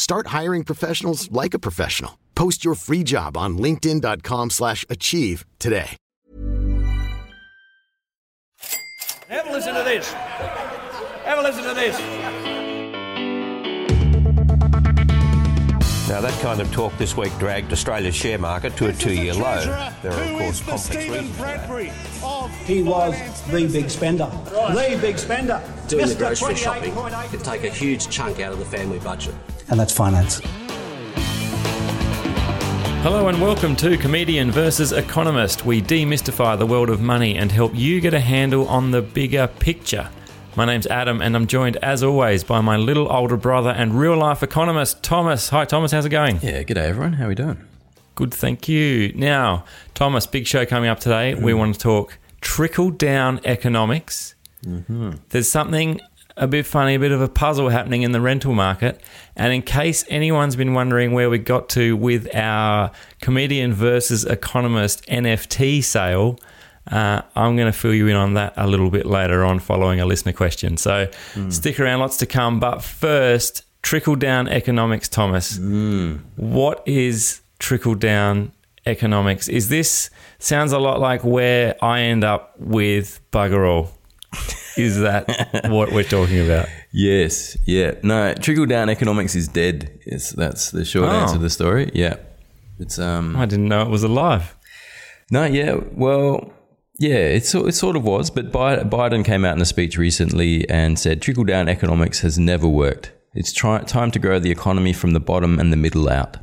Start hiring professionals like a professional. Post your free job on linkedin.com slash achieve today. Have a listen to this. Have a listen to this. Now, that kind of talk this week dragged Australia's share market to a two year low. There are, of course, complex reasons for that. He was the big spender. The big spender. doing the grocery shopping 28.8. could take a huge chunk out of the family budget. And that's finance. Hello and welcome to Comedian versus Economist. We demystify the world of money and help you get a handle on the bigger picture. My name's Adam and I'm joined as always by my little older brother and real life economist, Thomas. Hi, Thomas, how's it going? Yeah, good day, everyone. How are we doing? Good, thank you. Now, Thomas, big show coming up today. We mm. want to talk trickle down economics. Mm-hmm. There's something a bit funny, a bit of a puzzle happening in the rental market. And in case anyone's been wondering where we got to with our comedian versus economist NFT sale, uh, I'm going to fill you in on that a little bit later on following a listener question. So stick around, lots to come. But first, trickle down economics, Thomas. What is trickle down economics? Is this sounds a lot like where I end up with bugger all? Is that what we're talking about? Yes, yeah. No, trickle down economics is dead. Yes, that's the short Oh. answer to the story. Yeah, it's um. I didn't know it was alive. No, yeah. Well, yeah. It it sort of was, but Biden came out in a speech recently and said trickle down economics has never worked. It's try- time to grow the economy from the bottom and the middle out.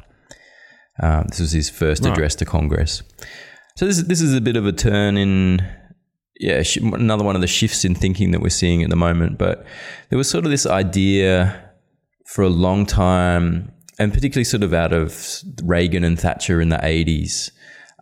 Uh, this was his first Right. address to Congress. So this is, this is a bit of a turn in, yeah, another one of the shifts in thinking that we're seeing at the moment. But there was sort of this idea for a long time, and particularly sort of out of Reagan and Thatcher in the 80s,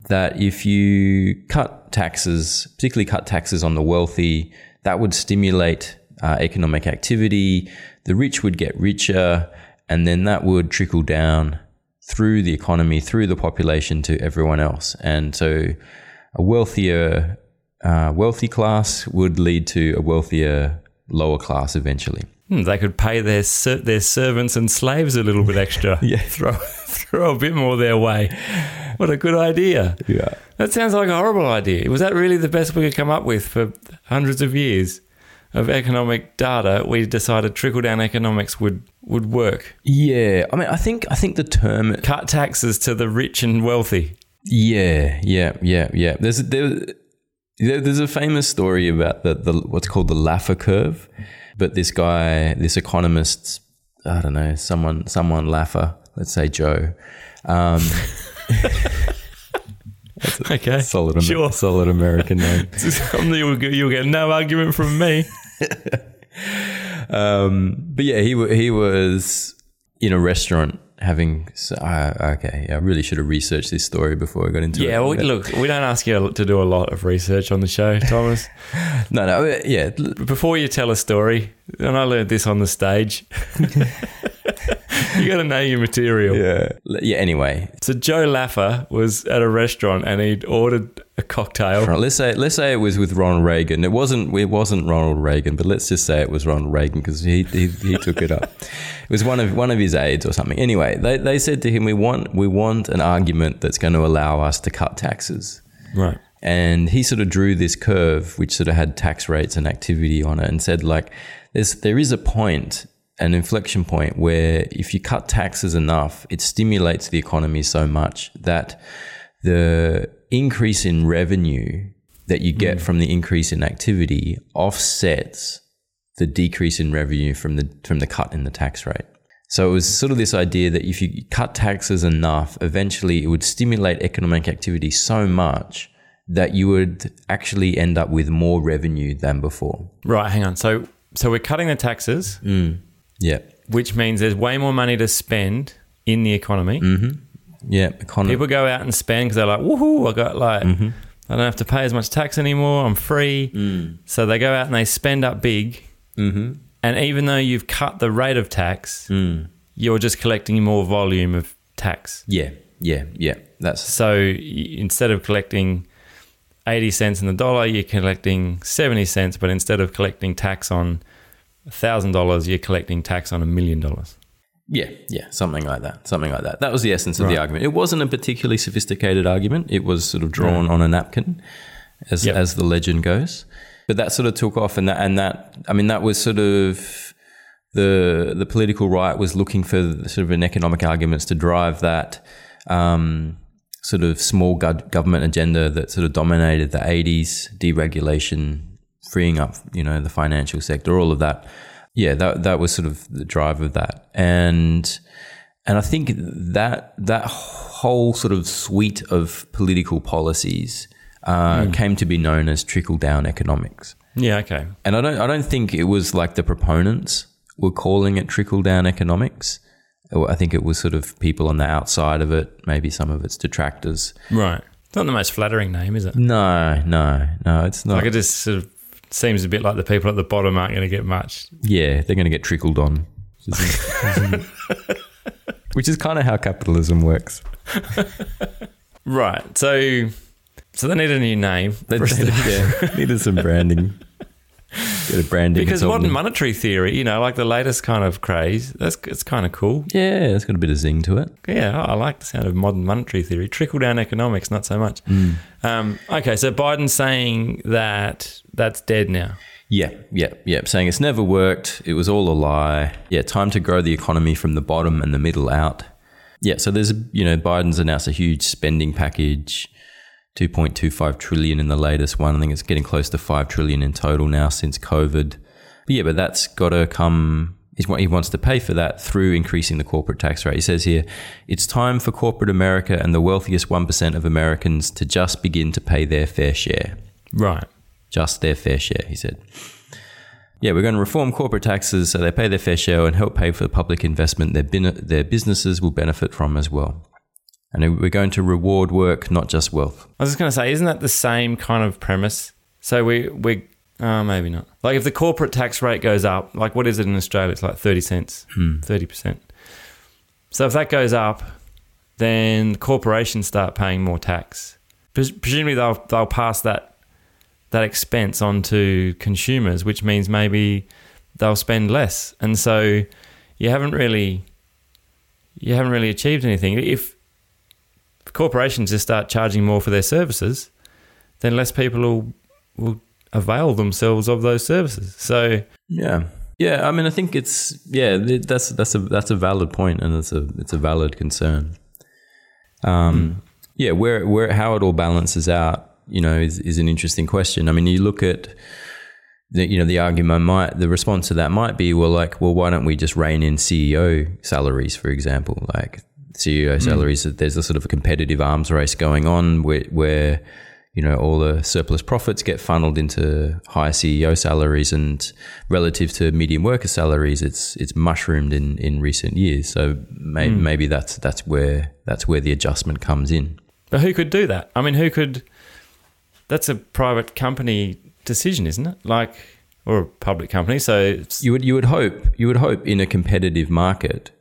that if you cut taxes, particularly cut taxes on the wealthy, that would stimulate uh, economic activity. The rich would get richer, and then that would trickle down through the economy, through the population to everyone else. And so a wealthier, uh, wealthy class would lead to a wealthier, lower class eventually. Hmm, they could pay their ser- their servants and slaves a little bit extra. Yeah. throw throw a bit more their way. What a good idea. Yeah. That sounds like a horrible idea. Was that really the best we could come up with for hundreds of years of economic data? We decided trickle down economics would would work. Yeah. I mean, I think, I think the term, Cut taxes to the rich and wealthy. Yeah, yeah, yeah, yeah. There's there, there- there's a famous story about the, the what's called the Laffer curve, but this guy, this economist, I don't know, someone, someone Laffer, let's say Joe, um, Okay, solid, sure. solid American name. you'll, get- you'll get no argument from me. Um, but yeah, he he was in a restaurant having. Uh, okay, yeah, I really should have researched this story before I got into it. Yeah, well, look, we don't ask you to do a lot of research on the show, Thomas. no, no, uh, yeah, Before you tell a story, and I learned this on the stage, you got to know your material. yeah, yeah. Anyway, So Joe Laffer was at a restaurant and he'd ordered a cocktail. Let's say let's say it was with Ronald Reagan. It wasn't it wasn't Ronald Reagan, but let's just say it was Ronald Reagan because he, he he took it up. It was one of one of his aides or something. Anyway, they they said to him, "We want we want an argument that's going to allow us to cut taxes." Right. And he sort of drew this curve, which sort of had tax rates and activity on it, and said like, "There's there is a point." An inflection point where if you cut taxes enough, it stimulates the economy so much that the increase in revenue that you get hmm. from the increase in activity offsets the decrease in revenue from the from the cut in the tax rate. So it was sort of this idea that if you cut taxes enough, eventually it would stimulate economic activity so much that you would actually end up with more revenue than before. Right, hang on. So so we're cutting the taxes hmm. Yeah. which means there's way more money to spend in the economy. Mm-hmm. Yeah, economy. People go out and spend because they're like, woohoo, I got like, Mm-hmm. I don't have to pay as much tax anymore. I'm free. Mm. So they go out and they spend up big. Mm-hmm. And even though you've cut the rate of tax, Mm. you're just collecting more volume of tax. yeah, yeah, yeah. That's So instead of collecting 80 cents in the dollar, you're collecting 70 cents. But instead of collecting tax on $1,000, you're collecting tax on a million dollars. Yeah, yeah, something like that. Something like that. That was the essence of the argument. It wasn't a particularly sophisticated argument. It was sort of drawn on a napkin, as Yep. as the legend goes. But that sort of took off, and that and that. I mean, that was sort of the the political right was looking for the sort of an economic arguments to drive that um, sort of small government agenda that sort of dominated the eighties, deregulation, freeing up you know the financial sector, all of that. Yeah, that that was sort of the drive of that, and and I think that that whole sort of suite of political policies uh, came to be known as trickle down economics. Yeah, okay. And I don't I don't think it was like the proponents were calling it trickle down economics. I think it was sort of people on the outside of it, maybe some of its detractors. Right. It's not the most flattering name, is it? No, no, no, it's not. Like it just sort of seems a bit like the people at the bottom aren't going to get much. yeah, they're going to get trickled on, which is, which is kind of how capitalism works. Right. So, so they need a new name They, they, yeah, needed some branding. Get a branding because modern monetary theory, you know, like the latest kind of craze. That's it's kind of cool. Yeah, it's got a bit of zing to it. Yeah, I like the sound of modern monetary theory. Trickle down economics, not so much. Um, okay, so Biden's saying that that's dead now. Yeah, yeah, yeah. Saying it's never worked. It was all a lie. Yeah, time to grow the economy from the bottom and the middle out. Yeah, so there's, you know, Biden's announced a huge spending package, 2.25 trillion in the latest one. I think it's getting close to 5 trillion in total now since COVID. But yeah, but that's got to come. He wants to pay for that through increasing the corporate tax rate. He says here, it's time for corporate America and the wealthiest 1% of Americans to just begin to pay their fair share Right. just their fair share, he said. Yeah, we're going to reform corporate taxes so they pay their fair share and help pay for the public investment their, bin- their businesses will benefit from as well. And we're going to reward work, not just wealth. I was just going to say, isn't that the same kind of premise? So we we uh, maybe not. Like if the corporate tax rate goes up, like what is it in Australia? It's like thirty cents, thirty percent. So if that goes up, then corporations start paying more tax. Presumably they'll they'll pass that that expense on to consumers, which means maybe they'll spend less, and so you haven't really you haven't really achieved anything. If corporations just start charging more for their services, then less people will will avail themselves of those services. So Yeah. Yeah, I mean, I think it's yeah, that's that's a that's a valid point, and it's a it's a valid concern. Um, yeah, where where how it all balances out, you know, is is an interesting question. I mean, you look at the you know the argument might the response to that might be well, like, well, why don't we just rein in CEO salaries, for example, like CEO hmm. salaries? There's a sort of a competitive arms race going on where where you know, all the surplus profits get funneled into higher CEO salaries, and relative to medium worker salaries, it's it's mushroomed in, in recent years. So may, hmm. maybe that's that's where that's where the adjustment comes in. But who could do that? I mean, who could? That's a private company decision, isn't it? Like, or a public company. So You would you would hope you would hope in a competitive market,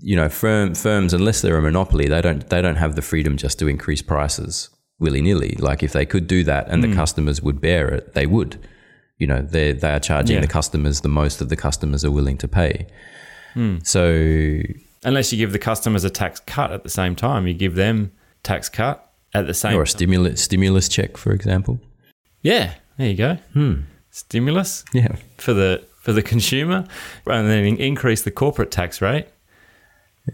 you know, firm firms unless they're a monopoly, they don't they don't have the freedom just to increase prices willy nilly. Like if they could do that and the hmm. customers would bear it, they would. You know, they they are charging Yeah. the customers the most that the customers are willing to pay. Hmm. So unless you give the customers a tax cut at the same time, you give them tax cut at the same. or a stimulus stimulus check, for example. yeah, there you go. Hmm. Stimulus Yeah. for the for the consumer, and then increase the corporate tax rate.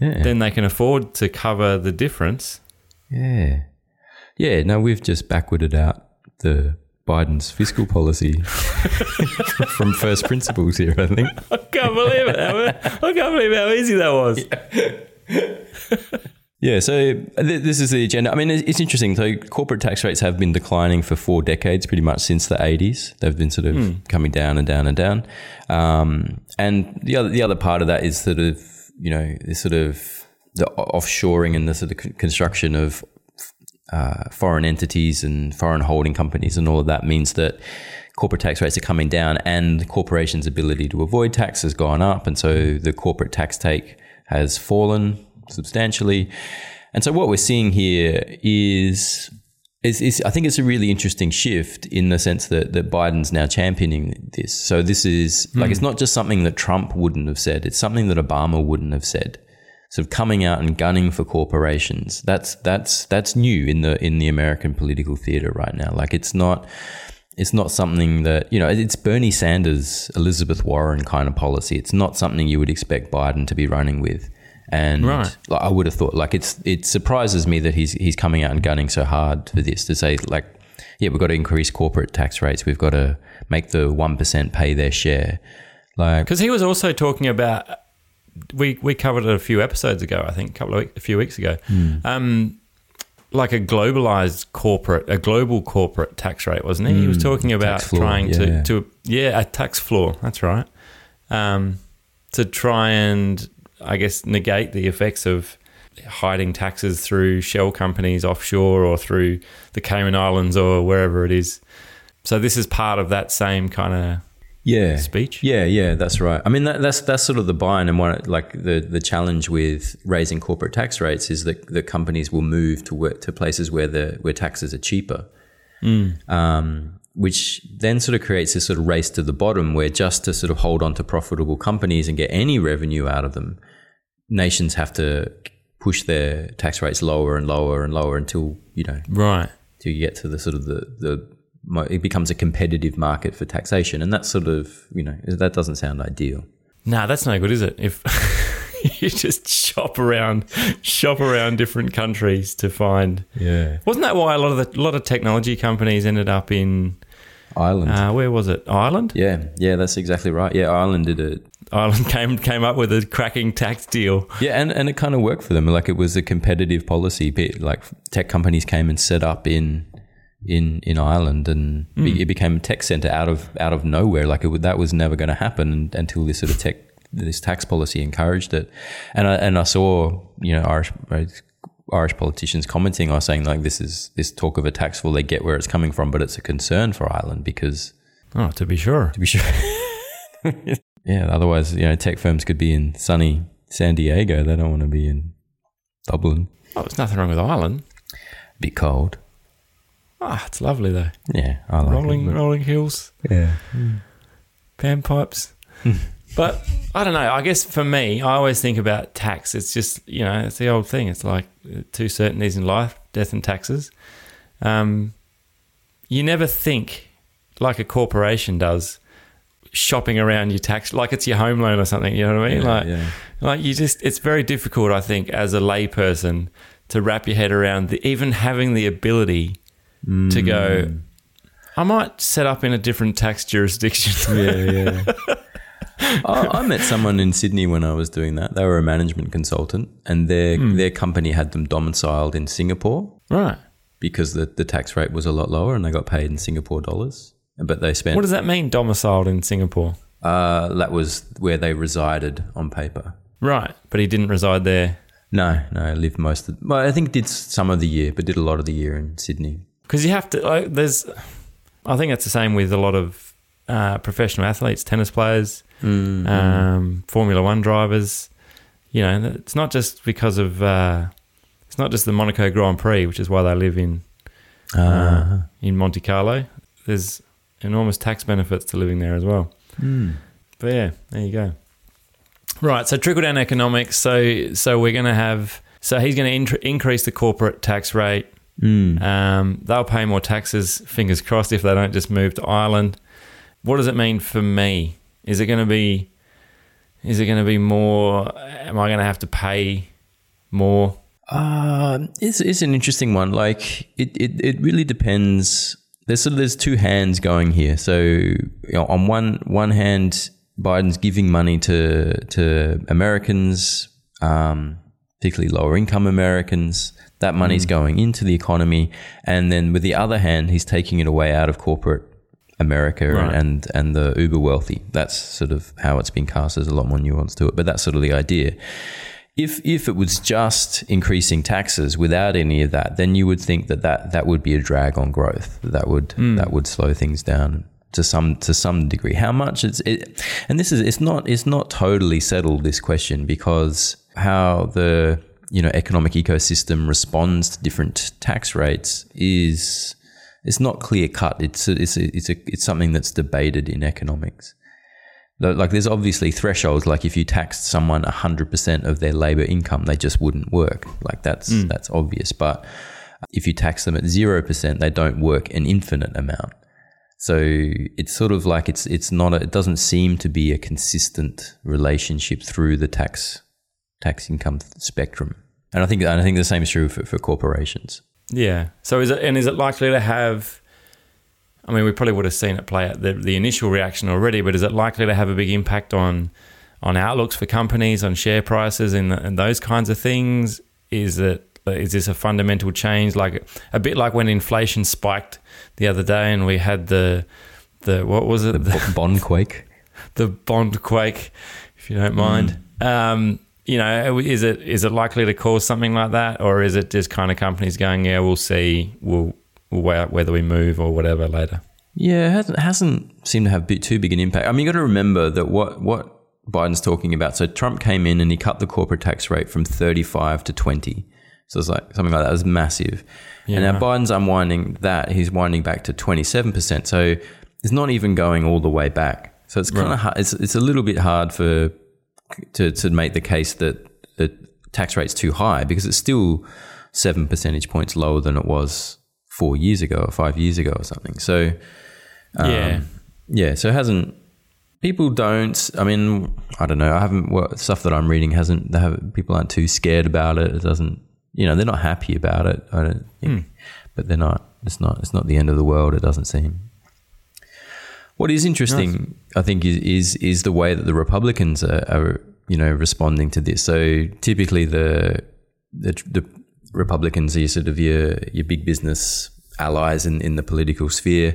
Yeah. Then they can afford to cover the difference. yeah. Yeah. No, we've just backwarded out the Biden's fiscal policy from first principles here, I think. I can't believe it. I can't believe how easy that was. Yeah, yeah so th- this is the agenda. I mean, it's, it's interesting. So, corporate tax rates have been declining for four decades, pretty much since the eighties. They've been sort of coming down and down and down. Um, and the other the other part of that is sort of you know this sort of the offshoring and the sort of construction of uh, foreign entities and foreign holding companies and all of that means that corporate tax rates are coming down and corporations' ability to avoid tax has gone up. And so the corporate tax take has fallen substantially. And so what we're seeing here is. Is, is, I think it's a really interesting shift in the sense that, that Biden's now championing this. So this is like hmm. it's not just something that Trump wouldn't have said; it's something that Obama wouldn't have said sort of coming out and gunning for corporations. That's that's that's new in the in the American political theater right now. Like it's not it's not something that you know it's Bernie Sanders, Elizabeth Warren kind of policy. It's not something you would expect Biden to be running with. And Right. like, I would have thought like it's it surprises me that he's he's coming out and gunning so hard for this to say like yeah we've got to increase corporate tax rates. We've got to make the one percent pay their share. Like Because he was also talking about we we covered it a few episodes ago, I think, a couple of week, a few weeks ago. Um, like a globalized corporate, a global corporate tax rate, wasn't he? he was talking about floor, trying yeah. to to yeah, a tax floor. That's right. Um, to try and I guess negate the effects of hiding taxes through shell companies offshore or through the Cayman Islands or wherever it is. So this is part of that same kind of yeah speech. Yeah, yeah, that's right. I mean, that, that's that's sort of the bind and one like the the challenge with raising corporate tax rates is that the companies will move to work to places where the where taxes are cheaper, um, which then sort of creates this sort of race to the bottom where just to sort of hold on to profitable companies and get any revenue out of them, nations have to push their tax rates lower and lower and lower until you know Right. till you get to the sort of the the it becomes a competitive market for taxation, and that's sort of you know that doesn't sound ideal. Nah, that's no good, is it? If you just shop around, shop around different countries to find. Yeah, Wasn't that why a lot of the a lot of technology companies ended up in Ireland. uh, where was it? Ireland. yeah, yeah, that's exactly right. Yeah, Ireland did it. Ireland came came up with a cracking tax deal. Yeah, and, and it kind of worked for them. Like it was a competitive policy. Like tech companies came and set up in in in Ireland, and be- hmm. it became a tech center out of out of nowhere. Like it, would- that was never going to happen until this sort of tech this tax policy encouraged it. And I and I saw you know Irish. Irish politicians commenting or saying like this is this talk of a tax will they get where it's coming from, but it's a concern for Ireland because Oh, to be sure. to be sure. yeah, otherwise, you know, tech firms could be in sunny San Diego. They don't want to be in Dublin. Oh, there's nothing wrong with Ireland. Be cold. Ah, it's lovely though. Yeah, I like rolling it. rolling hills, Yeah. pan pipes. but I don't know. I guess for me, I always think about tax. It's just you know, it's the old thing. It's like uh, two certainties in life: death and taxes. Um, you never think like a corporation does, shopping around your tax like it's your home loan or something. You know what I mean? Yeah, like, yeah. like you just it's very difficult, I think, as a layperson to wrap your head around the, even having the ability to go. Mm. I might set up in a different tax jurisdiction. Yeah, yeah. I, I met someone in Sydney when I was doing that. They were a management consultant, and their hmm. their company had them domiciled in Singapore right. because the, the tax rate was a lot lower, and they got paid in Singapore dollars. But they spent What does that mean, domiciled in Singapore? uh, that was where they resided on paper. Right, but he didn't reside there No, no, I lived most of. Well, I think did some of the year, but did a lot of the year in Sydney. because you have to. Like, there's, I think it's the same with a lot of uh, professional athletes, tennis players, um, Formula One drivers. You know, it's not just because of. Uh, it's not just the Monaco Grand Prix, which is why they live in uh, in Monte Carlo. There's enormous tax benefits to living there as well. But yeah, there you go. Right, so trickle down economics. So so we're going to have. So he's going to increase the corporate tax rate. Um, they'll pay more taxes. Fingers crossed if they don't just move to Ireland. What does it mean for me? Is it going to be? Is it going to be more? Am I going to have to pay more? Uh, it's, it's an interesting one. Like it, it, it really depends. There's sort of there's two hands going here. So you know, on one one hand, Biden's giving money to to Americans, um, particularly lower income Americans. That money's going into the economy, and then with the other hand, he's taking it away out of corporate America Right. and and the uber wealthy. That's sort of how it's been cast. There's a lot more nuance to it, but that's sort of the idea. If if it was just increasing taxes without any of that, then you would think that that, that would be a drag on growth. That would hmm. that would slow things down to some to some degree. How much it's it, and this is it's not it's not totally settled this question because how the you know economic ecosystem responds to different tax rates is it's not clear cut. It's a, it's a, it's a, it's something that's debated in economics. Like like, there's obviously thresholds. Like if you taxed someone 100% of their labor income, they just wouldn't work. Like that's hmm. that's obvious. But if you tax them at 0%, they don't work an infinite amount. So it's sort of like it's it's not a, it doesn't seem to be a consistent relationship through the tax tax income spectrum. And I think and I think the same is true for, for corporations. Yeah. So is it and is it likely to have? I mean, we probably would have seen it play out the, the initial reaction already, but is it likely to have a big impact on on outlooks for companies, on share prices, and, and those kinds of things? Is it is this a fundamental change, like a bit like when inflation spiked the other day, and we had the the what was it The b- bond quake. the bond quake, if you don't mind. Um, you know, is it is it likely to cause something like that, or is it just kind of companies going, yeah, we'll see, we'll we'll weigh out whether we move or whatever later. Yeah, it hasn't, hasn't seemed to have too big an impact. I mean, you got to remember that what what Biden's talking about. So Trump came in and he cut the corporate tax rate from 35 to 20. So it's like something like that. It was massive. and now. Biden's unwinding that. He's winding back to 27%. So it's not even going all the way back. So it's kind of hard. It's, it's a little bit hard for to, to make the case that the tax rate's too high because it's still seven percentage points lower than it was four years ago or five years ago or something. So um, yeah, yeah, so it hasn't. People don't. I mean, I don't know. I haven't. What stuff that I'm reading hasn't. They have people aren't too scared about it. It doesn't. You know, they're not happy about it. I don't think, hmm. but they're not. It's not. It's not the end of the world. It doesn't seem. What is interesting, I think, is, is is the way that the Republicans are, are you know responding to this. So typically, the the, the Republicans are your sort of your your big business allies in, in the political sphere,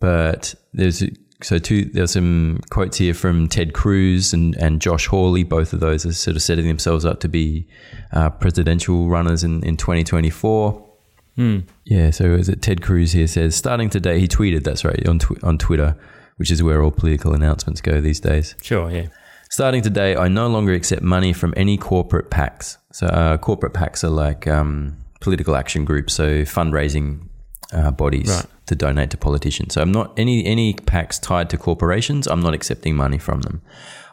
but there's so two there's some quotes here from Ted Cruz and, and Josh Hawley. Both of those are sort of setting themselves up to be uh, presidential runners in, in 2024. Yeah, so is it Ted Cruz here says starting today he tweeted that's right on tw- on Twitter, which is where all political announcements go these days. sure, yeah, Starting today, I no longer accept money from any corporate PACs. So uh, corporate PACs are like um, political action groups, so fundraising uh, bodies Right. to donate to politicians. So I'm not any any PACs tied to corporations. I'm not accepting money from them.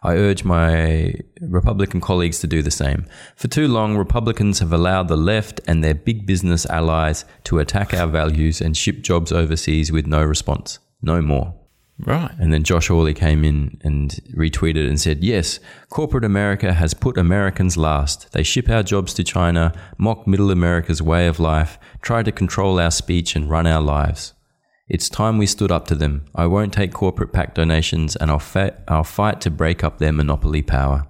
I urge my Republican colleagues to do the same. For too long, Republicans have allowed the left and their big business allies to attack our values and ship jobs overseas with no response. No more. Right. And then Josh Hawley came in and retweeted and said, Yes, corporate America has put Americans last. They ship our jobs to China, mock middle America's way of life, try to control our speech and run our lives. It's time we stood up to them. I won't take corporate PAC donations and I'll, fa- I'll fight to break up their monopoly power.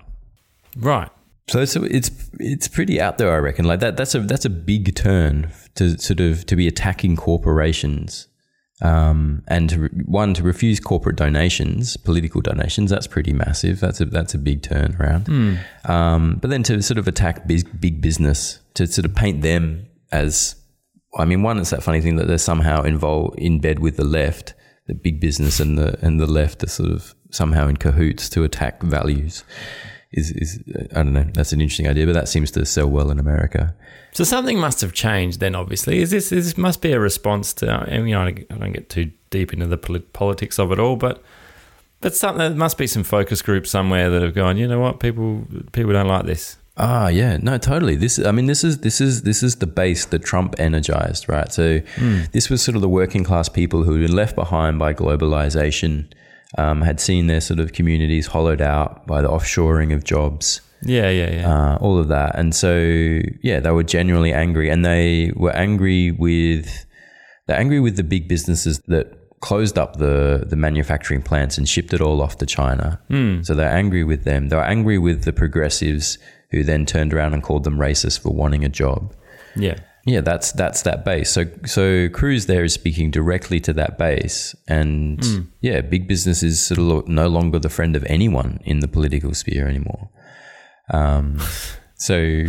Right. So it's it's it's pretty out there, I reckon. Like that that's a that's a big turn to sort of to be attacking corporations, um, and to, re- one to refuse corporate donations, political donations. That's pretty massive. That's a that's a big turnaround. Um, but then to sort of attack big big business to sort of paint them as, I mean, one it's that funny thing that they're somehow involved in bed with the left. The big business and the and the left are sort of somehow in cahoots to attack values is is I don't know. That's an interesting idea, but that seems to sell well in America. So something must have changed then. Obviously, is this this must be a response to? I mean, you know, I don't get too deep into the polit- politics of it all, but but something there must be some focus groups somewhere that have gone. You know what? People people don't like this. Ah, yeah, no, totally. This, I mean, this is this is this is the base that Trump energized, right? So this was sort of the working class people who had been left behind by globalization, um, had seen their sort of communities hollowed out by the offshoring of jobs. Yeah, yeah, yeah. uh, all of that. And so, yeah, they were genuinely angry, and they were angry with they're angry with the big businesses that closed up the the manufacturing plants and shipped it all off to China. Mm. So they're angry with them. They're angry with the progressives who then turned around and called them racist for wanting a job. Yeah. Yeah, that's that's that base. So so Cruz there is speaking directly to that base, and Mm. yeah, big business is sort of no longer the friend of anyone in the political sphere anymore. Um, so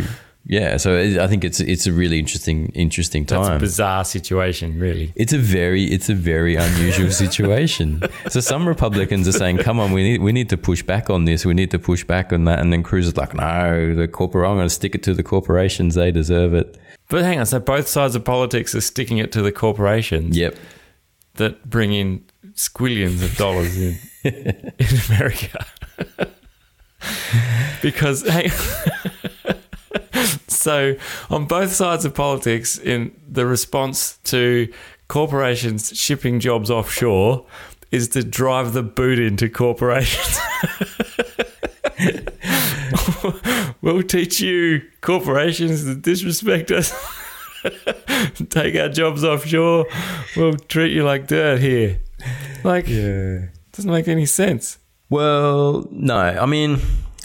yeah, so it- I think it's it's a really interesting interesting That's time. a bizarre situation, really. It's a very it's a very unusual situation. So some Republicans are saying, "Come on, we need we need to push back on this. We need to push back on that." And then Cruz is like, "No, the corporate. I'm going to stick it to the corporations. They deserve it." But hang on, so both sides of politics are sticking it to the corporations Yep. that bring in squillions of dollars in, in America. because, hang so on both sides of politics, in the response to corporations shipping jobs offshore, is to drive the boot into corporations. we'll teach you corporations to disrespect us. Take our jobs offshore. We'll treat you like dirt here. Like, yeah. doesn't make any sense. Well, no. I mean,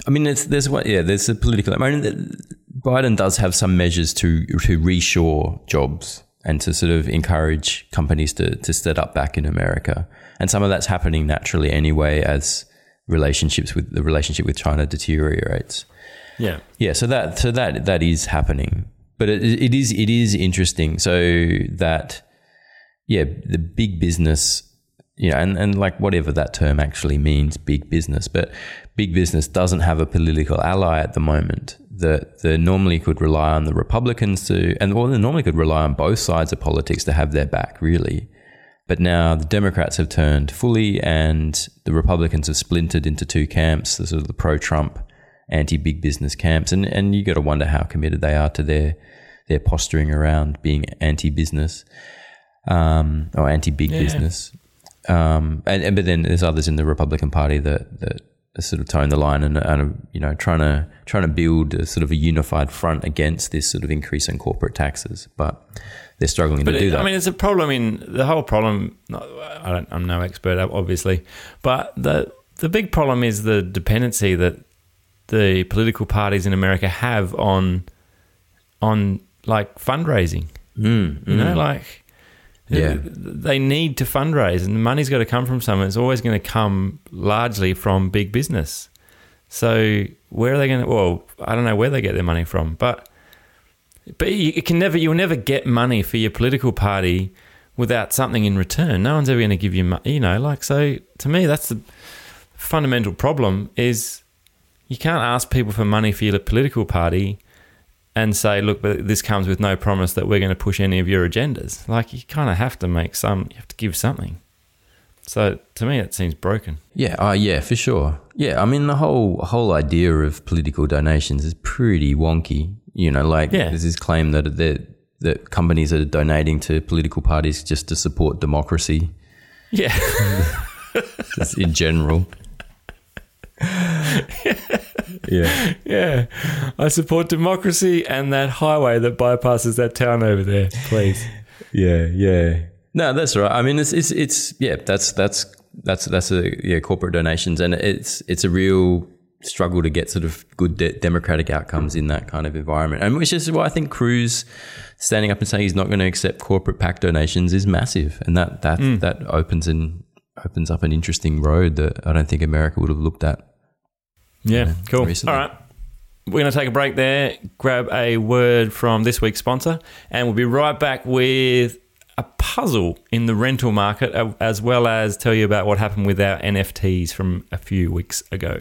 I mean, there's there's what yeah, there's a political. I mean, Biden does have some measures to to reshore jobs and to sort of encourage companies to to set up back in America, and some of that's happening naturally anyway as relationships with the relationship with China deteriorates. Yeah. Yeah, so that so that that is happening, but it, it is it is interesting. So that yeah, the big business, you know, and, and like whatever that term actually means, big business, but big business doesn't have a political ally at the moment. That the normally could rely on the Republicans to, and well, they normally could rely on both sides of politics to have their back, really. But now the Democrats have turned fully, and the Republicans have splintered into two camps: the sort of the pro-Trump, anti-big business camps, and and you got to wonder how committed they are to their their posturing around being anti-business um, or anti-big Yeah. business. Um, and, and but then there's others in the Republican Party that that are sort of toeing the line and, and you know trying to trying to build a sort of a unified front against this sort of increase in corporate taxes, but they're struggling But to do it- that. I mean, it's a problem in the whole problem. I don't, I'm no expert, obviously, but the the big problem is the dependency that the political parties in America have on on like fundraising. Mm, You know, mm. like Yeah. they need to fundraise, and the money's got to come from somewhere. It's always going to come largely from big business. So where are they going to? Well, I don't know where they get their money from, but but you can never you'll never get money for your political party without something in return. No one's ever going to give you money. You know, like so. To me, that's the fundamental problem. Is you can't ask people for money for your political party and say, look, but this comes with no promise that we're going to push any of your agendas. Like you kind of have to make some. You have to give something. So to me, it seems broken. Yeah, uh, yeah, for sure. Yeah, I mean the whole whole idea of political donations is pretty wonky. You know, like Yeah. there's this claim that that that companies are donating to political parties just to support democracy Yeah. just in general. yeah, Yeah, I support democracy and that highway that bypasses that town over there. Please. yeah, yeah. No, that's right. I mean, it's it's it's yeah. That's that's that's that's a yeah corporate donations, and it's it's a real struggle to get sort of good de- democratic outcomes in that kind of environment, and which is why I think Cruz standing up and saying he's not going to accept corporate PAC donations is massive, and that that mm. that opens and opens up an interesting road that I don't think America would have looked at. Yeah, cool. recently. All right. We're going to take a break there, grab a word from this week's sponsor, and we'll be right back with a puzzle in the rental market, as well as tell you about what happened with our NFTs from a few weeks ago.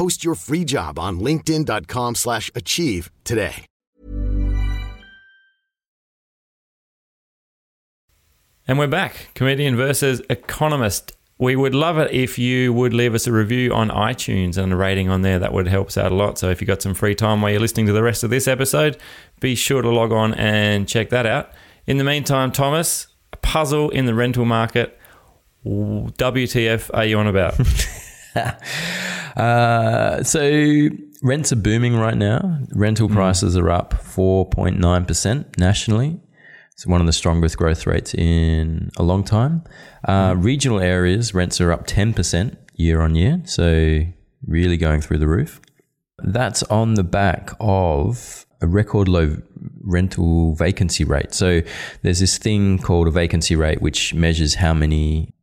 Post your free job on linkedin.com slash achieve today. And we're back. Comedian versus economist. We would love it if you would leave us a review on iTunes and a rating on there. That would help us out a lot. So if you've got some free time while you're listening to the rest of this episode, be sure to log on and check that out. In the meantime, Thomas, a puzzle in the rental market. WTF are you on about? Uh, so rents are booming right now. Rental prices are up 4.9% nationally. It's one of the strongest growth rates in a long time. Uh, Regional areas, rents are up 10% year on year. So really going through the roof. That's on the back of a record low rental vacancy rate. So there's this thing called a vacancy rate, which measures how many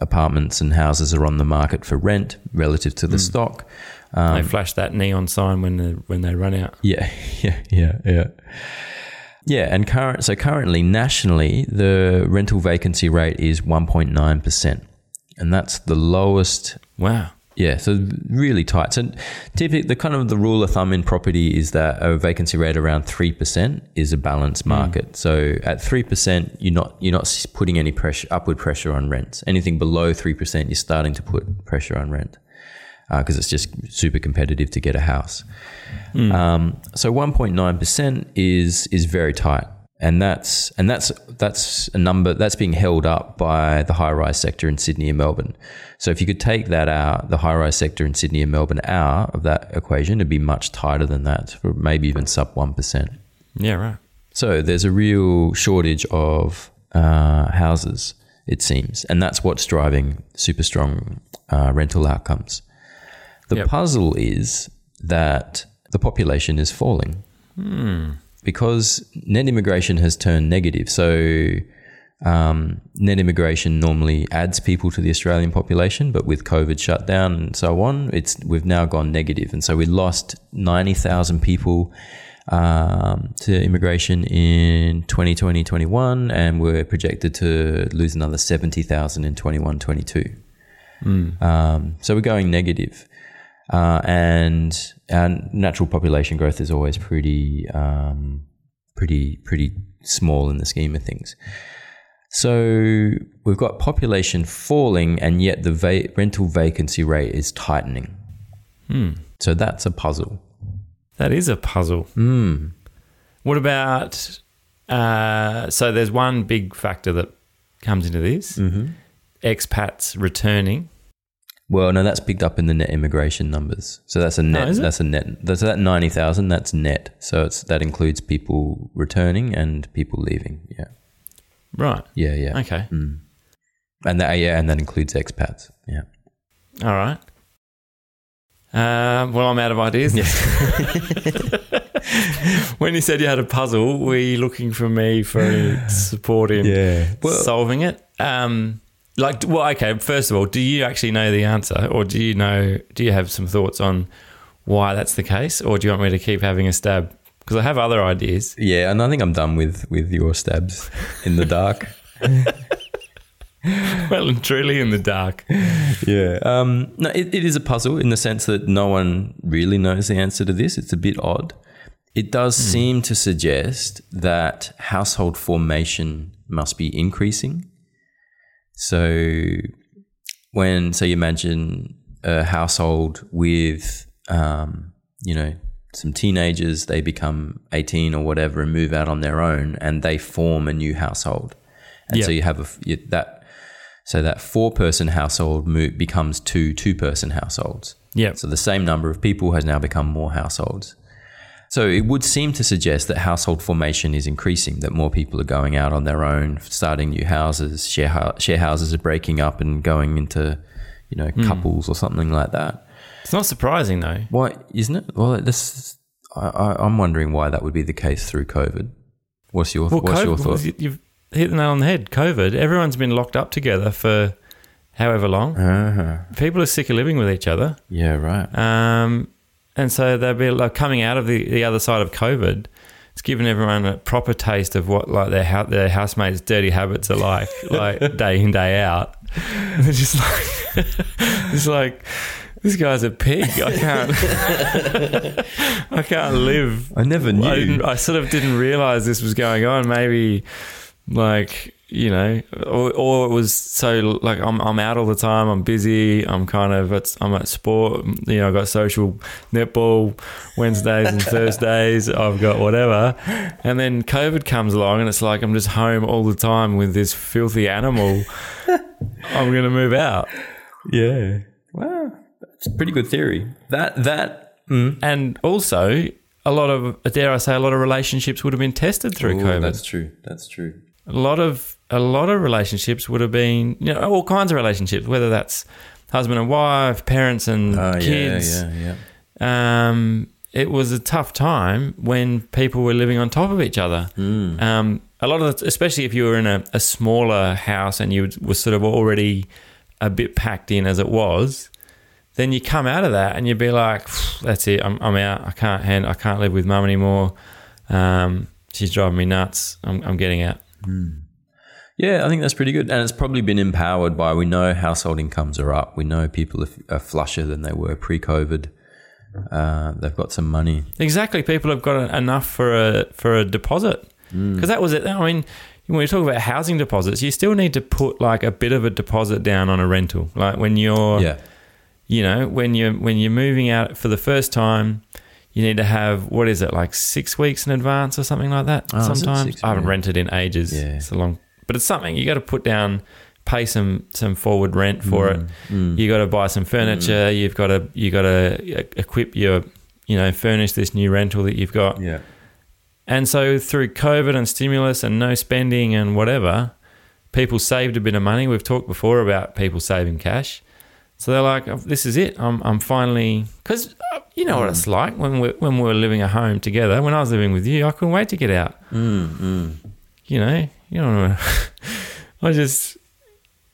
apartments and houses are on the market for rent relative to the hmm. stock. they um, flash that neon sign when they, when they run out. Yeah, yeah, yeah, yeah. Yeah, and current so currently nationally the rental vacancy rate is 1.9%. And that's the lowest Wow. Yeah, so really tight. So typically the kind of the rule of thumb in property is that a vacancy rate around 3% is a balanced hmm. market. So at 3% you're not you're not putting any pressure upward pressure on rents. Anything below 3% you're starting to put pressure on rent uh, because it's just super competitive to get a house. Hmm. Um, so 1.9% is is very tight, and that's and that's that's a number that's being held up by the high rise sector in Sydney and Melbourne. So if you could take that out, the high rise sector in Sydney and Melbourne out of that equation, it'd be much tighter than that, for maybe even sub one percent. Yeah, right. So there's a real shortage of uh, houses, it seems, and that's what's driving super strong uh, rental outcomes. The Yep. puzzle is that the population is falling because net immigration has turned negative. So um, net immigration normally adds people to the Australian population, but with COVID shutdown and so on, it's we've now gone negative, and so we lost ninety thousand people um, to immigration in 2020 21, and we're projected to lose another 70,000 in 21 22. Um, so we're going negative. Uh, and our natural population growth is always pretty, um, pretty, pretty small in the scheme of things. So we've got population falling, and yet the va- rental vacancy rate is tightening. So that's a puzzle. That is a puzzle. What about? Uh, so there's one big factor that comes into this: expats returning. Well, no, that's picked up in the net immigration numbers. So that's a net. is it? that's a net. That's that ninety thousand. That's net. So it's that includes people returning and people leaving. Yeah, Right. yeah, yeah. Okay. And that yeah, and that includes expats. Yeah. All right. Um, well, I'm out of ideas. when you said you had a puzzle, were you looking for me for support in Yeah. Well- solving it? Um, like, well, okay. First of all, do you actually know the answer, or do you know? Do you have some thoughts on why that's the case, or do you want me to keep having a stab? Because I have other ideas. Yeah, and I think I'm done with with your stabs in the dark. well and truly in the dark. yeah. Um, no, it, it is a puzzle in the sense that no one really knows the answer to this. It's a bit odd. It does seem to suggest that household formation must be increasing. So, when, so you imagine a household with, um, you know, some teenagers, they become 18 or whatever and move out on their own and they form a new household. And so you have a, you, that, so that four person household becomes two two person households. Yeah. So the same number of people has now become more households. So it would seem to suggest that household formation is increasing, that more people are going out on their own, starting new houses, share, share houses are breaking up and going into, you know, couples or something like that. It's not surprising though. Why isn't it? Well, this I, I, I'm wondering why that would be the case through COVID. What's your Well, What's your thought? you- you've hit the nail on the head. COVID. Everyone's been locked up together for however long. Uh-huh. People are sick of living with each other. Yeah, right. Um, and so they'll be like coming out of the, the other side of COVID. It's given everyone a proper taste of what like their their housemates' dirty habits are like, like day in day out. And they're just like, it's like this guy's a pig. I can't, I can't live. I never knew. I, I sort of didn't realize this was going on. Maybe like you know, or, or it was so like I'm I'm out all the time. I'm busy. I'm kind of at, I'm at sport. You know, I got social netball Wednesdays and Thursdays. I've got whatever, and then COVID comes along, and it's like I'm just home all the time with this filthy animal. I'm gonna move out. Yeah. Wow, that's a pretty good theory. That that mm. and also a lot of dare I say a lot of relationships would have been tested through Ooh, COVID. That's true. That's true. A lot of a lot of relationships would have been you know all kinds of relationships, whether that's husband and wife, parents and Oh, kids. yeah, yeah. Um, it was a tough time when people were living on top of each other. Hmm. Um, a lot of, the, especially if you were in a, a smaller house and you were sort of already a bit packed in as it was, then you come out of that and you'd be like, "That's it, I'm, I'm out. I can't hand, I can't live with mum anymore. Um, she's driving me nuts. I'm, I'm getting out." Yeah, I think that's pretty good. And it's probably been empowered by we know household incomes are up. We know people are, are flusher than they were pre COVID. Uh, they've got some money. Exactly. People have got enough for a for a deposit because that was it. I mean, when you talk about housing deposits, you still need to put like a bit of a deposit down on a rental. Like when you're, Yeah. you know, when you're when you're moving out for the first time, you need to have what is it like six weeks in advance or something like that. Oh, sometimes six? I haven't Yeah. rented in ages. Yeah. It's a long, but it's something you got to put down. Pay some some forward rent for Mm, it. You got to buy some furniture. You've got to you got to equip your you know furnish this new rental that you've got. Yeah. And so through COVID and stimulus and no spending and whatever, people saved a bit of money. We've talked before about people saving cash. So they're like, "Oh, "This is it. I'm, I'm finally." Because you know what it's like when we when we were living at home together. When I was living with you, I couldn't wait to get out. Mm, You know, you know. I just,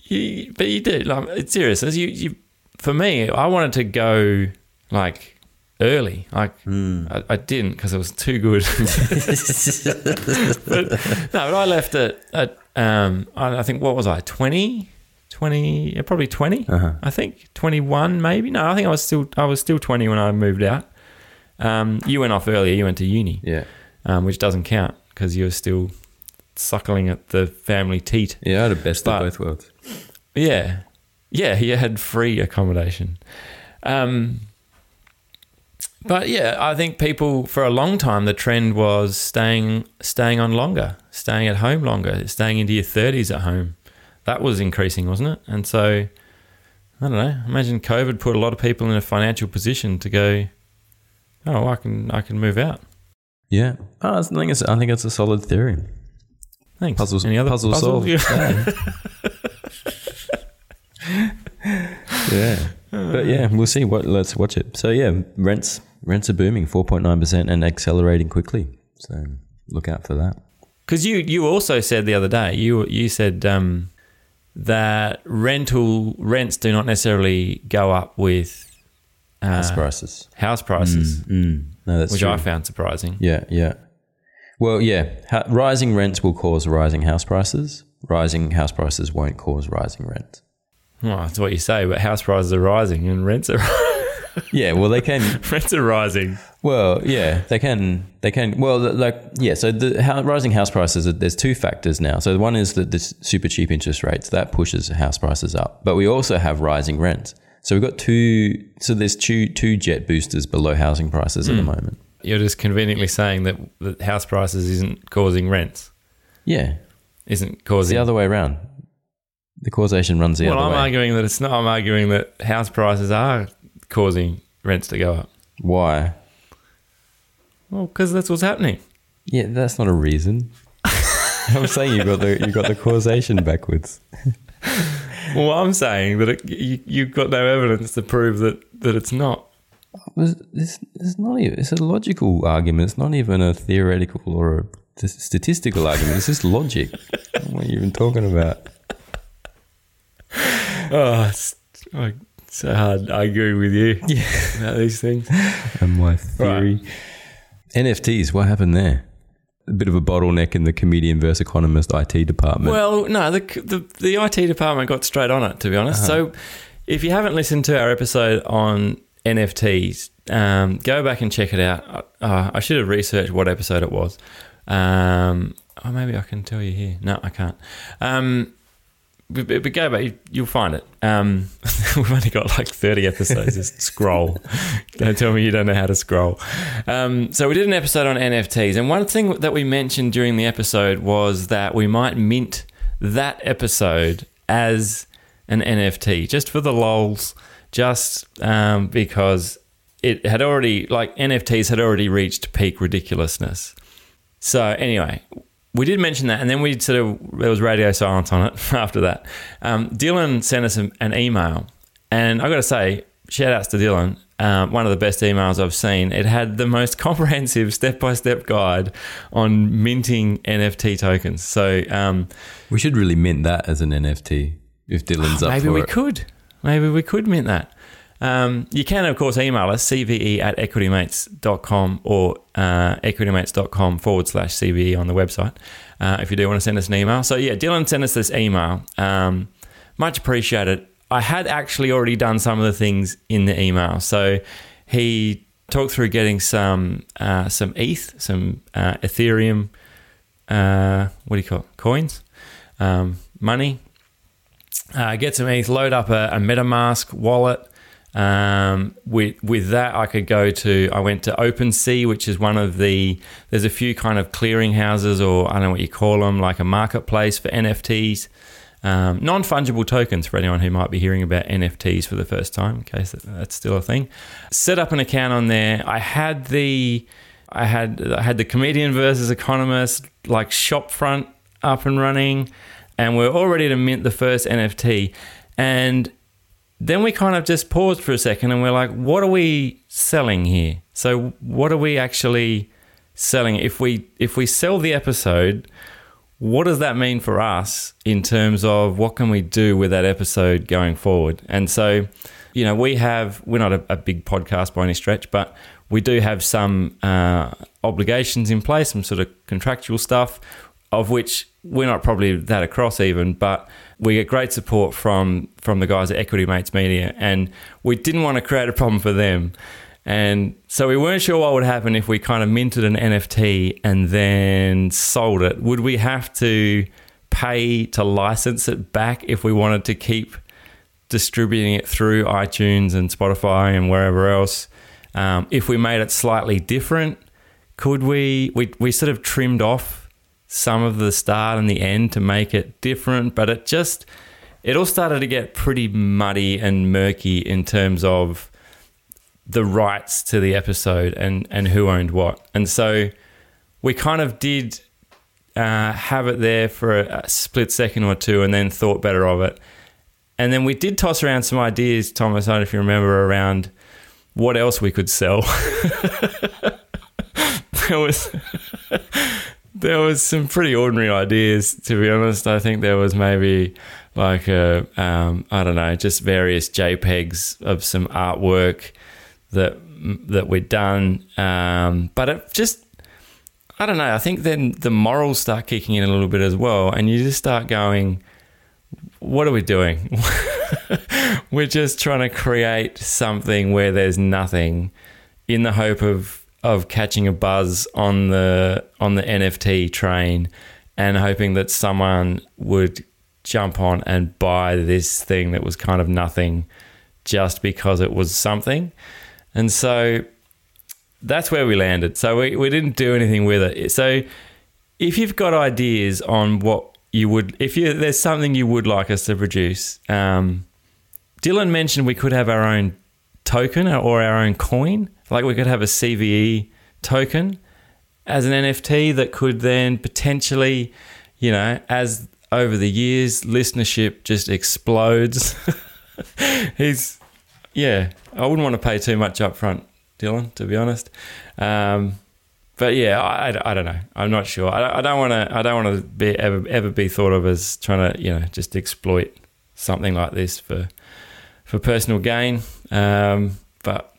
you, but you do. Like, it's serious. As you, you, for me, I wanted to go like early. Like I, I didn't because it was too good. but, no, but I left at, at um, I, I think what was I 20, 20, yeah, probably 20 I think twenty one maybe. No, I think I was still I was still twenty when I moved out. Um, you went off earlier. You went to uni, Yeah. um, which doesn't count because you were still suckling at the family teat. Yeah, I had a best But- of both worlds. Yeah, yeah, you had free accommodation. Um, but yeah, I think people for a long time the trend was staying staying on longer, staying at home longer, staying into your thirties at home. That was increasing, wasn't it? And so I don't know. Imagine COVID put a lot of people in a financial position to go. Oh, I can I can move out. Yeah. Oh, I think it's I think it's a solid theory. Thanks. Puzzles- Any other puzzle puzzles? solved. Yeah. But yeah, we'll see. What let's watch it. So yeah, rents rents are booming, four point nine percent, and accelerating quickly. So look out for that. Because you you also said the other day you you said um, that rental rents do not necessarily go up with uh, House prices. house prices, No, that's which true. I found surprising. Yeah, yeah. Well, yeah. Ha- rising rents will cause rising house prices. Rising house prices won't cause rising rents. Well, that's what you say, but house prices are rising and rents are Yeah, well, they can. rents are rising. Well, yeah, they can. They can. Well, like yeah. So the how, rising house prices. There's two factors now. So one is that this super cheap interest rates that pushes house prices up, but we also have rising rents. So we've got two. So there's two two jet boosters below housing prices at the hmm. moment. You're just conveniently saying that, that house prices isn't causing rents, Yeah, isn't it's causing. the other way around. The causation runs the other. well, other I'm way. arguing that it's not. I'm arguing that house prices are causing rents to go up. Why? Well, because that's what's happening. Yeah, that's not a reason. I'm saying you got the you got the causation backwards. Well, I'm saying that it, you, you've got no evidence to prove that, that it's not. It's, it's, not even. It's a logical argument. It's not even a theoretical or a t- statistical argument. It's just logic. what are you even talking about? Oh, it's, it's so hard arguing with you about these things. And my theory. NFTs. What happened there? A bit of a bottleneck in the comedian versus economist IT department. Well, no, the, the the IT department got straight on it. To be honest, so if you haven't listened to our episode on NFTs, um, go back and check it out. Uh, I should have researched what episode it was. Um, Oh, maybe I can tell you here. No, I can't. Um, but, but but go back, you'll find it. Um, we've only got like 30 episodes. Just scroll. Don't tell me you don't know how to scroll. Um, so we did an episode on NFTs, and one thing that we mentioned during the episode was that we might mint that episode as an NFT, just for the lols, just um, because it had already like NFTs had already reached peak ridiculousness. So anyway, we did mention that, and then we sort of there was radio silence on it after that. Um, Dylan sent us an, an email, and I got to say, shout outs to Dylan. Um, one of the best emails I've seen. It had the most comprehensive step by step guide on minting NFT tokens. So um, We should really mint that as an NFT if Dylan's up maybe we it. could. Maybe we could mint that. Um, you can, of course, email us, cve at equitymates.com or uh, equitymates.com forward slash cve on the website uh, if you do want to send us an email. So, yeah, Dylan sent us this email. Um, much appreciated. I had actually already done some of the things in the email. So, he talked through getting some uh, some ETH, some uh, Ethereum, uh, what do you call it? Coins, um, money, uh, get some ETH, load up a, a MetaMask wallet. Um, with with that, I could go to. I went to OpenSea, which is one of the. There's a few kind of clearing houses, or I don't know what you call them, like a marketplace for NFTs, um, non fungible tokens for anyone who might be hearing about NFTs for the first time, in case that, that's still a thing. Set up an account on there. I had the. I had I had the comedian versus economist like shopfront up and running, and we're all ready to mint the first NFT. And then we kind of just paused for a second and we're like, what are we selling here? So what are we actually selling? If we if we sell the episode, what does that mean for us in terms of what can we do with that episode going forward? And so, you know, we have we're not a, a big podcast by any stretch, but we do have some uh, obligations in place, some sort of contractual stuff, of which we're not probably that across even, but we get great support from from the guys at Equity Mates Media, and we didn't want to create a problem for them. And so we weren't sure what would happen if we kind of minted an NFT and then sold it. Would we have to pay to license it back if we wanted to keep distributing it through iTunes and Spotify and wherever else? Um, if we made it slightly different, could we? We we sort of trimmed off some of the start and the end to make it different, but it just it all started to get pretty muddy and murky in terms of the rights to the episode and and who owned what. And so we kind of did uh, have it there for a, a split second or two, and then thought better of it. And then we did toss around some ideas, Thomas. I don't know if you remember around what else we could sell. there was there was some pretty ordinary ideas, to be honest. I think there was maybe like a um, I don't know, just various JPEGs of some artwork that that we'd done, um, but it just I don't know. I think then the morals start kicking in a little bit as well, and you just start going, "What are we doing? We're just trying to create something where there's nothing, in the hope of of catching a buzz on the on the NFT train, and hoping that someone would jump on and buy this thing that was kind of nothing, just because it was something." And so that's where we landed. So we, we didn't do anything with it. So if you've got ideas on what you would, if you, there's something you would like us to produce, um, Dylan mentioned we could have our own token or our own coin. Like we could have a CVE token as an NFT that could then potentially, you know, as over the years listenership just explodes. He's yeah, I wouldn't want to pay too much up front, Dylan, to be honest. Um, but yeah, I, I, don't know. I'm not sure. I, I don't want to. I don't want to be ever ever be thought of as trying to you know just exploit something like this for for personal gain. Um, but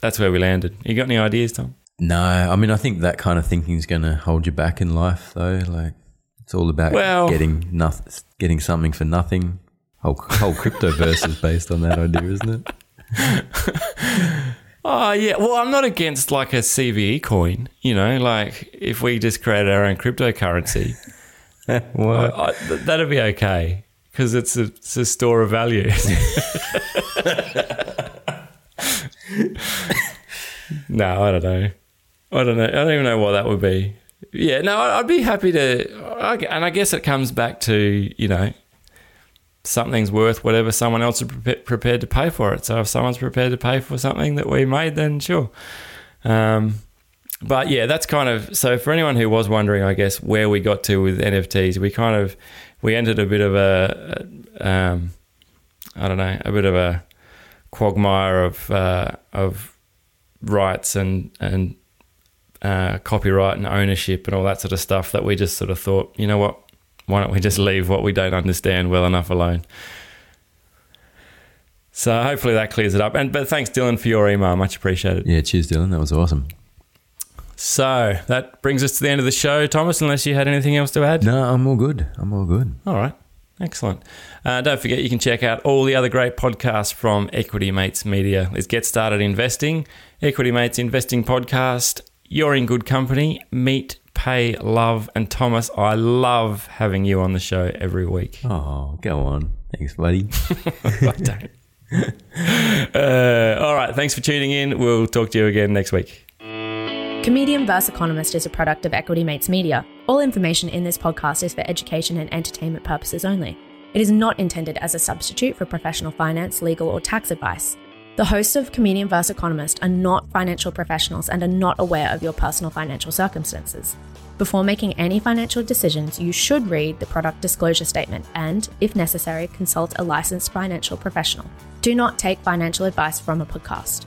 that's where we landed. You got any ideas, Tom? No, I mean I think that kind of thinking is going to hold you back in life, though. Like it's all about Well- getting nothing, getting something for nothing. Whole whole cryptoverse is based on that idea, isn't it? Oh yeah, well, I'm not against like a CVE coin. You know, like if we just create our own cryptocurrency, I, th- that'd be okay because it's a, it's a store of value. no, I don't know. I don't know. I don't even know what that would be. Yeah, no, I'd be happy to. And I guess it comes back to you know something's worth whatever someone else is prepa- prepared to pay for it. So if someone's prepared to pay for something that we made, then sure. Um, but yeah, that's kind of so for anyone who was wondering, I guess where we got to with NFTs, we kind of we entered a bit of a, a um, I don't know, a bit of a quagmire of uh, of rights and and uh, copyright and ownership and all that sort of stuff that we just sort of thought, you know what, why don't we just leave what we don't understand well enough alone? So hopefully that clears it up. And but thanks, Dylan, for your email. Much appreciated. Yeah, cheers, Dylan. That was awesome. So that brings us to the end of the show, Thomas. Unless you had anything else to add. No, I'm all good. I'm all good. All right. Excellent. Uh, don't forget, you can check out all the other great podcasts from Equity Mates Media. Let's get started investing. Equity Mates Investing Podcast. You're in good company. Meet, pay, love, and Thomas. I love having you on the show every week. Oh, go on. Thanks, buddy. I don't. uh, all right. Thanks for tuning in. We'll talk to you again next week. Comedian vs. Economist is a product of Equity Mates Media. All information in this podcast is for education and entertainment purposes only. It is not intended as a substitute for professional finance, legal, or tax advice. The hosts of Comedian vs. Economist are not financial professionals and are not aware of your personal financial circumstances. Before making any financial decisions, you should read the product disclosure statement and, if necessary, consult a licensed financial professional. Do not take financial advice from a podcast.